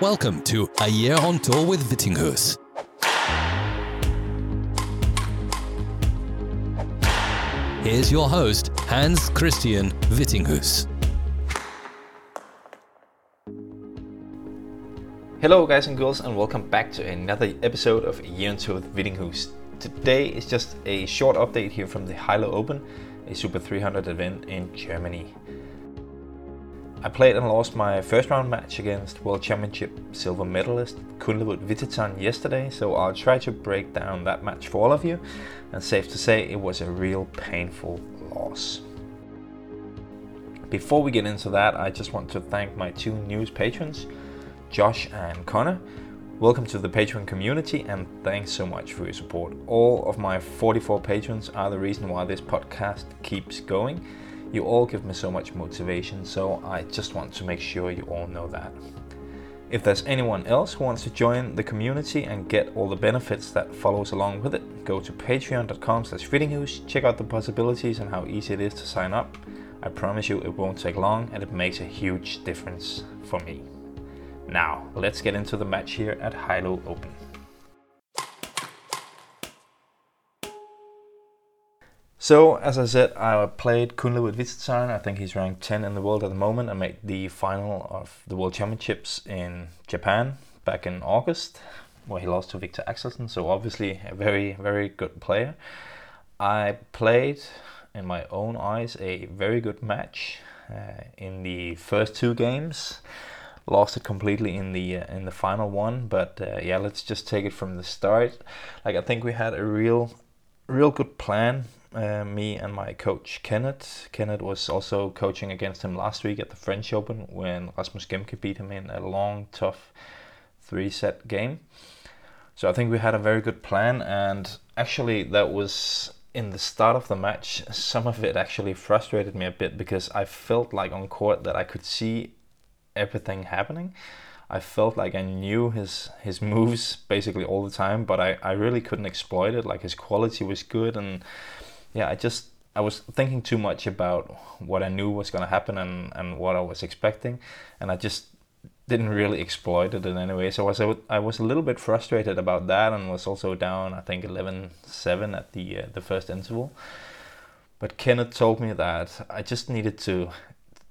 Welcome to A Year on Tour with Vittinghus. Here's your host, Hans Christian Vittinghus. Hello, guys and girls, and welcome back to another episode of A Year on Tour with Vittinghus. Today is just a short update here from the HYLO Open, a Super 300 event in Germany. I played and lost my first round match against World Championship silver medalist Kunlavut Vitidsarn yesterday, so I'll try to break down that match for all of you, and safe to say it was a real painful loss. Before we get into that, I just want to thank my two newest patrons, Josh and Connor. Welcome to the Patreon community and thanks so much for your support. All of my 44 patrons are the reason why this podcast keeps going you all give me so much motivation, so I just want to make sure you all know that. If there's anyone else who wants to join the community and get all the benefits that follows along with it, go to patreon.com slash check out the possibilities and how easy it is to sign up. I promise you it won't take long and it makes a huge difference for me. Now, let's get into the match here at HYLO Open. So, as I said, I played Kunlavut Vitidsarn. I think he's ranked 10 in the world at the moment. I made the final of the World Championships in Japan back in August, where he lost to Viktor Axelsen. So, obviously, a very, very good player. I played, in my own eyes, a very good match uh, in the first two games. Lost it completely in the uh, in the final one, but uh, yeah, let's just take it from the start. Like I think we had a real, real good plan uh, me and my coach Kenneth. Kenneth was also coaching against him last week at the French Open when Rasmus Gemke beat him in a long, tough three set game. So I think we had a very good plan, and actually, that was in the start of the match. Some of it actually frustrated me a bit because I felt like on court that I could see everything happening. I felt like I knew his his moves basically all the time, but I, I really couldn't exploit it. Like his quality was good and yeah, I just I was thinking too much about what I knew was going to happen and, and what I was expecting, and I just didn't really exploit it in any way. So I was I was a little bit frustrated about that, and was also down I think 11-7 at the uh, the first interval. But Kenneth told me that I just needed to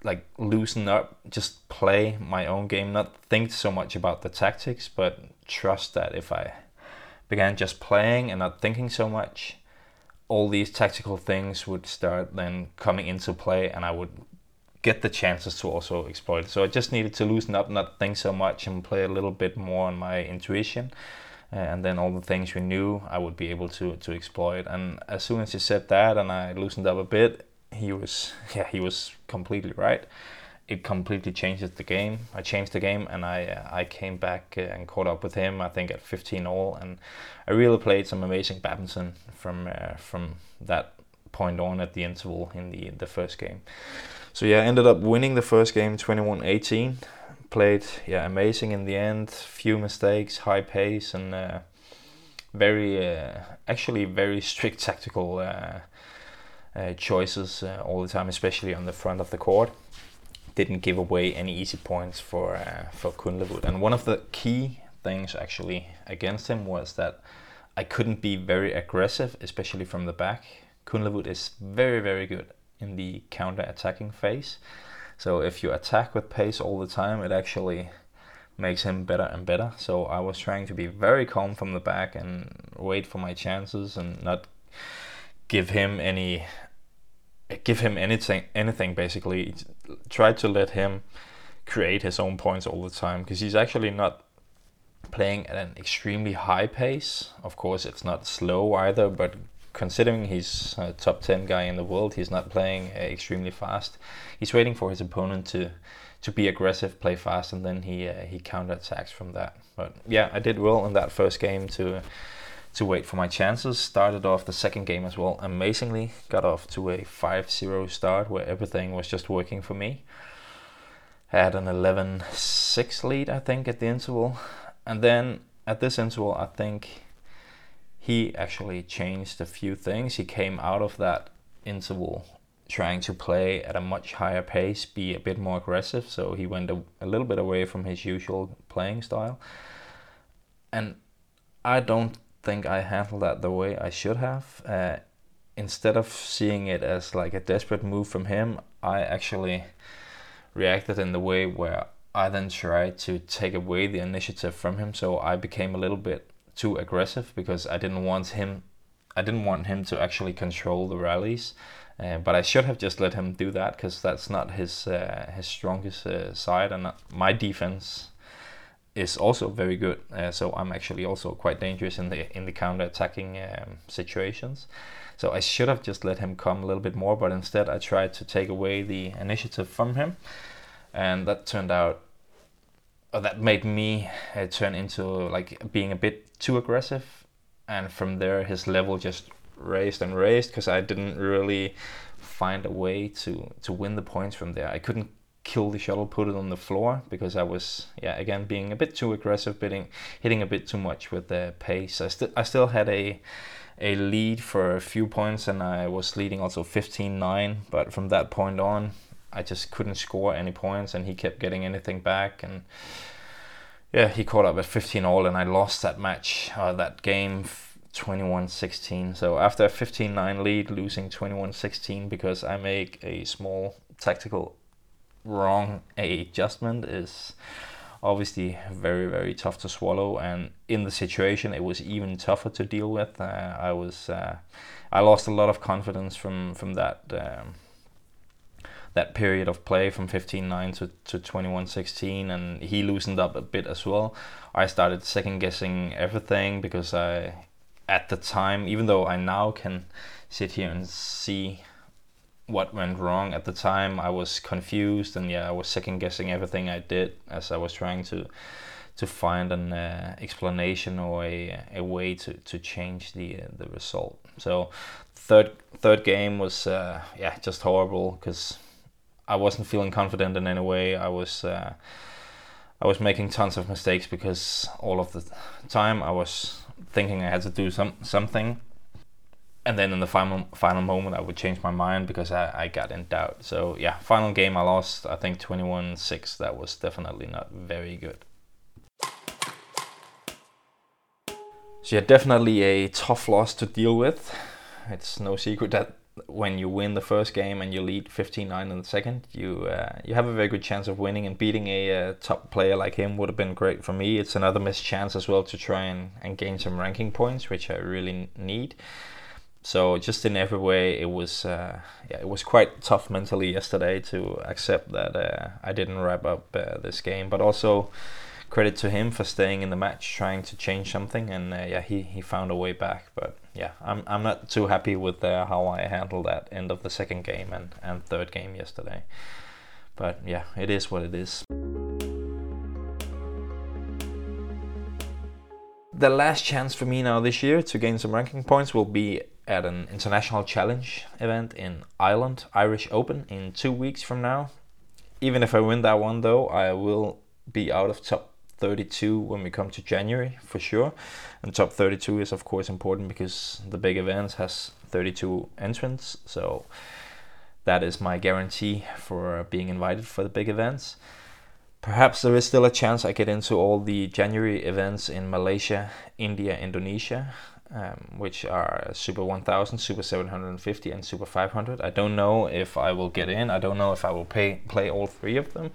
like loosen up, just play my own game, not think so much about the tactics, but trust that if I began just playing and not thinking so much, all these tactical things would start then coming into play and I would get the chances to also exploit. So I just needed to loosen up, not think so much, and play a little bit more on my intuition. Uh, and then all the things we knew, I would be able to to exploit. And as soon as he said that, and I loosened up a bit, he was yeah he was completely right it completely changes the game. I changed the game and I uh, I came back uh, and caught up with him. I think at 15 all, and I really played some amazing badminton from uh, from that point on at the interval in the the first game. So yeah, I ended up winning the first game 21-18. Played yeah amazing in the end. Few mistakes, high pace, and uh, very uh, actually very strict tactical. Uh, choices all the time, especially on the front of the court didn't give away any easy points for uh, for Kunlavut. And one of the key things actually against him was that I couldn't be very aggressive, especially from the back. Kunlavut is very very good in the counter attacking phase. So if you attack with pace all the time, it actually makes him better and better. So I was trying to be very calm from the back and wait for my chances and not give him any give him anything anything basically. Try to let him create his own points all the time because he's actually not playing at an extremely high pace. Of course it's not slow either but considering he's a top 10 guy in the world he's not playing uh, extremely fast. He's waiting for his opponent to to be aggressive play fast and then he uh, he counter attacks from that. But yeah i did well in that first game to to wait for my chances. Started off the second game as well amazingly. Got off to a 5-0 start where everything was just working for me. Had an 11-6 lead, I think, at the interval. And then at this interval, I think he actually changed a few things. He came out of that interval trying to play at a much higher pace, be a bit more aggressive. So he went a, a little bit away from his usual playing style. And I don't think I handled that the way I should have. Uh, instead of seeing it as like a desperate move from him, I actually reacted in the way where I then tried to take away the initiative from him. So I became a little bit too aggressive because I didn't want him. I didn't want him to actually control the rallies, uh, but I should have just let him do that because that's not his uh, his strongest uh, side, and my defense is also very good. Uh, so I'm actually also quite dangerous in the in the counter attacking um, situations. So I should have just let him come a little bit more, but instead I tried to take away the initiative from him, and that turned out. That made me uh, turn into like being a bit too aggressive, and from there his level just raised and raised because I didn't really find a way to to win the points from there. I couldn't kill the shuttle, put it on the floor because I was yeah again being a bit too aggressive, hitting hitting a bit too much with the pace. I still I still had a a lead for a few points and I was leading also 15-9 but from that point on I just couldn't score any points and he kept getting anything back and yeah he caught up at 15 all and I lost that match uh, that game 21-16 so after a 15-9 lead losing 21-16 because I make a small tactical wrong adjustment is obviously very very tough to swallow. And in the situation it was even tougher to deal with. Uh, i was uh, i lost a lot of confidence from from that um, that period of play from 15-9 to, to 21-16 and he loosened up a bit as well. I started second guessing everything because i at the time even though i now can sit here and see what went wrong at the time. I was confused and yeah, I was second guessing everything I did as I was trying to to find an uh, explanation or a, a way to, to change the uh, the result. So third third game was uh, yeah just horrible because I wasn't feeling confident in any way. I was uh, I was making tons of mistakes because all of the time I was thinking I had to do some something and then in the final final moment I would change my mind because I, I got in doubt. So yeah, final game I lost I think 21-6. That was definitely not very good. So yeah, definitely a tough loss to deal with. It's no secret that when you win the first game and you lead 15-9 in the second, you uh, you have a very good chance of winning and beating a uh, top player like him would have been great for me. It's another missed chance as well to try and, and gain some ranking points, which I really need so just in every way, it was uh, yeah, it was quite tough mentally yesterday to accept that uh, I didn't wrap up uh, this game. But also credit to him for staying in the match, trying to change something, and uh, yeah, he, he found a way back. But yeah, I'm I'm not too happy with uh, how I handled that end of the second game and and third game yesterday. But yeah, it is what it is. The last chance for me now this year to gain some ranking points will be at an international challenge event in Ireland, Irish Open, in two weeks from now. Even if I win that one, though, I will be out of top 32 when we come to January for sure. And top 32 is of course important because the big events has 32 entrants, so that is my guarantee for being invited for the big events. Perhaps there is still a chance I get into all the January events in Malaysia, India, Indonesia um, which are Super 1000, Super 750, and Super 500. I don't know if I will get in. I don't know if I will pay, play all three of them.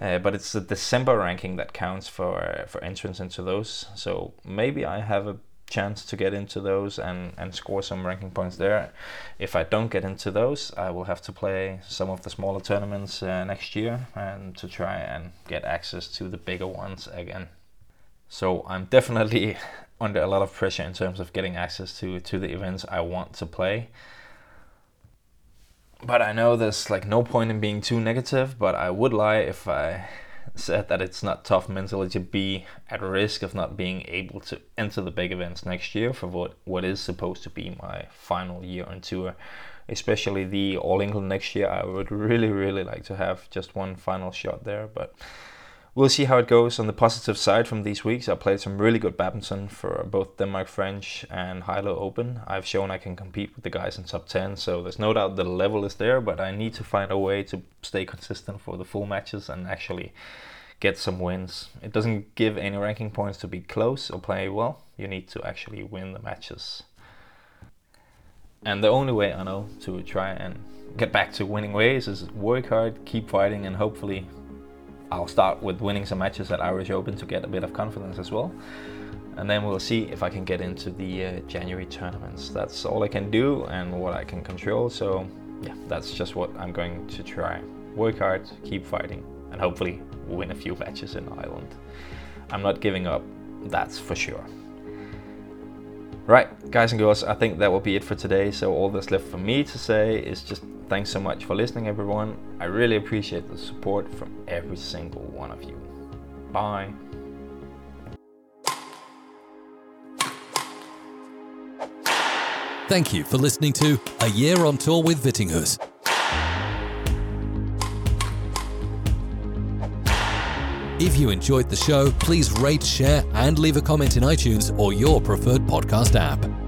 Uh, but it's the December ranking that counts for uh, for entrance into those. So maybe I have a chance to get into those and, and score some ranking points there. If I don't get into those, I will have to play some of the smaller tournaments uh, next year and to try and get access to the bigger ones again. So I'm definitely under a lot of pressure in terms of getting access to to the events I want to play. But I know there's like no point in being too negative, but I would lie if I said that it's not tough mentally to be at risk of not being able to enter the big events next year for what, what is supposed to be my final year on tour. Especially the All England next year, I would really, really like to have just one final shot there. But we'll see how it goes. On the positive side, from these weeks, I played some really good badminton for both Denmark French and HYLO Open. I've shown I can compete with the guys in top 10, so there's no doubt the level is there, but I need to find a way to stay consistent for the full matches and actually get some wins. It doesn't give any ranking points to be close or play well, you need to actually win the matches. And the only way I know to try and get back to winning ways is work hard, keep fighting, and hopefully I'll start with winning some matches at Irish Open to get a bit of confidence as well. And then we'll see if I can get into the uh, January tournaments. That's all I can do and what I can control. So, yeah, that's just what I'm going to try. Work hard, keep fighting, and hopefully win a few matches in Ireland. I'm not giving up, that's for sure. Right, guys and girls, I think that will be it for today. So, all that's left for me to say is just Thanks so much for listening, everyone. I really appreciate the support from every single one of you. Bye. Thank you for listening to A Year on Tour with Vittinghus. If you enjoyed the show, please rate, share, and leave a comment in iTunes or your preferred podcast app.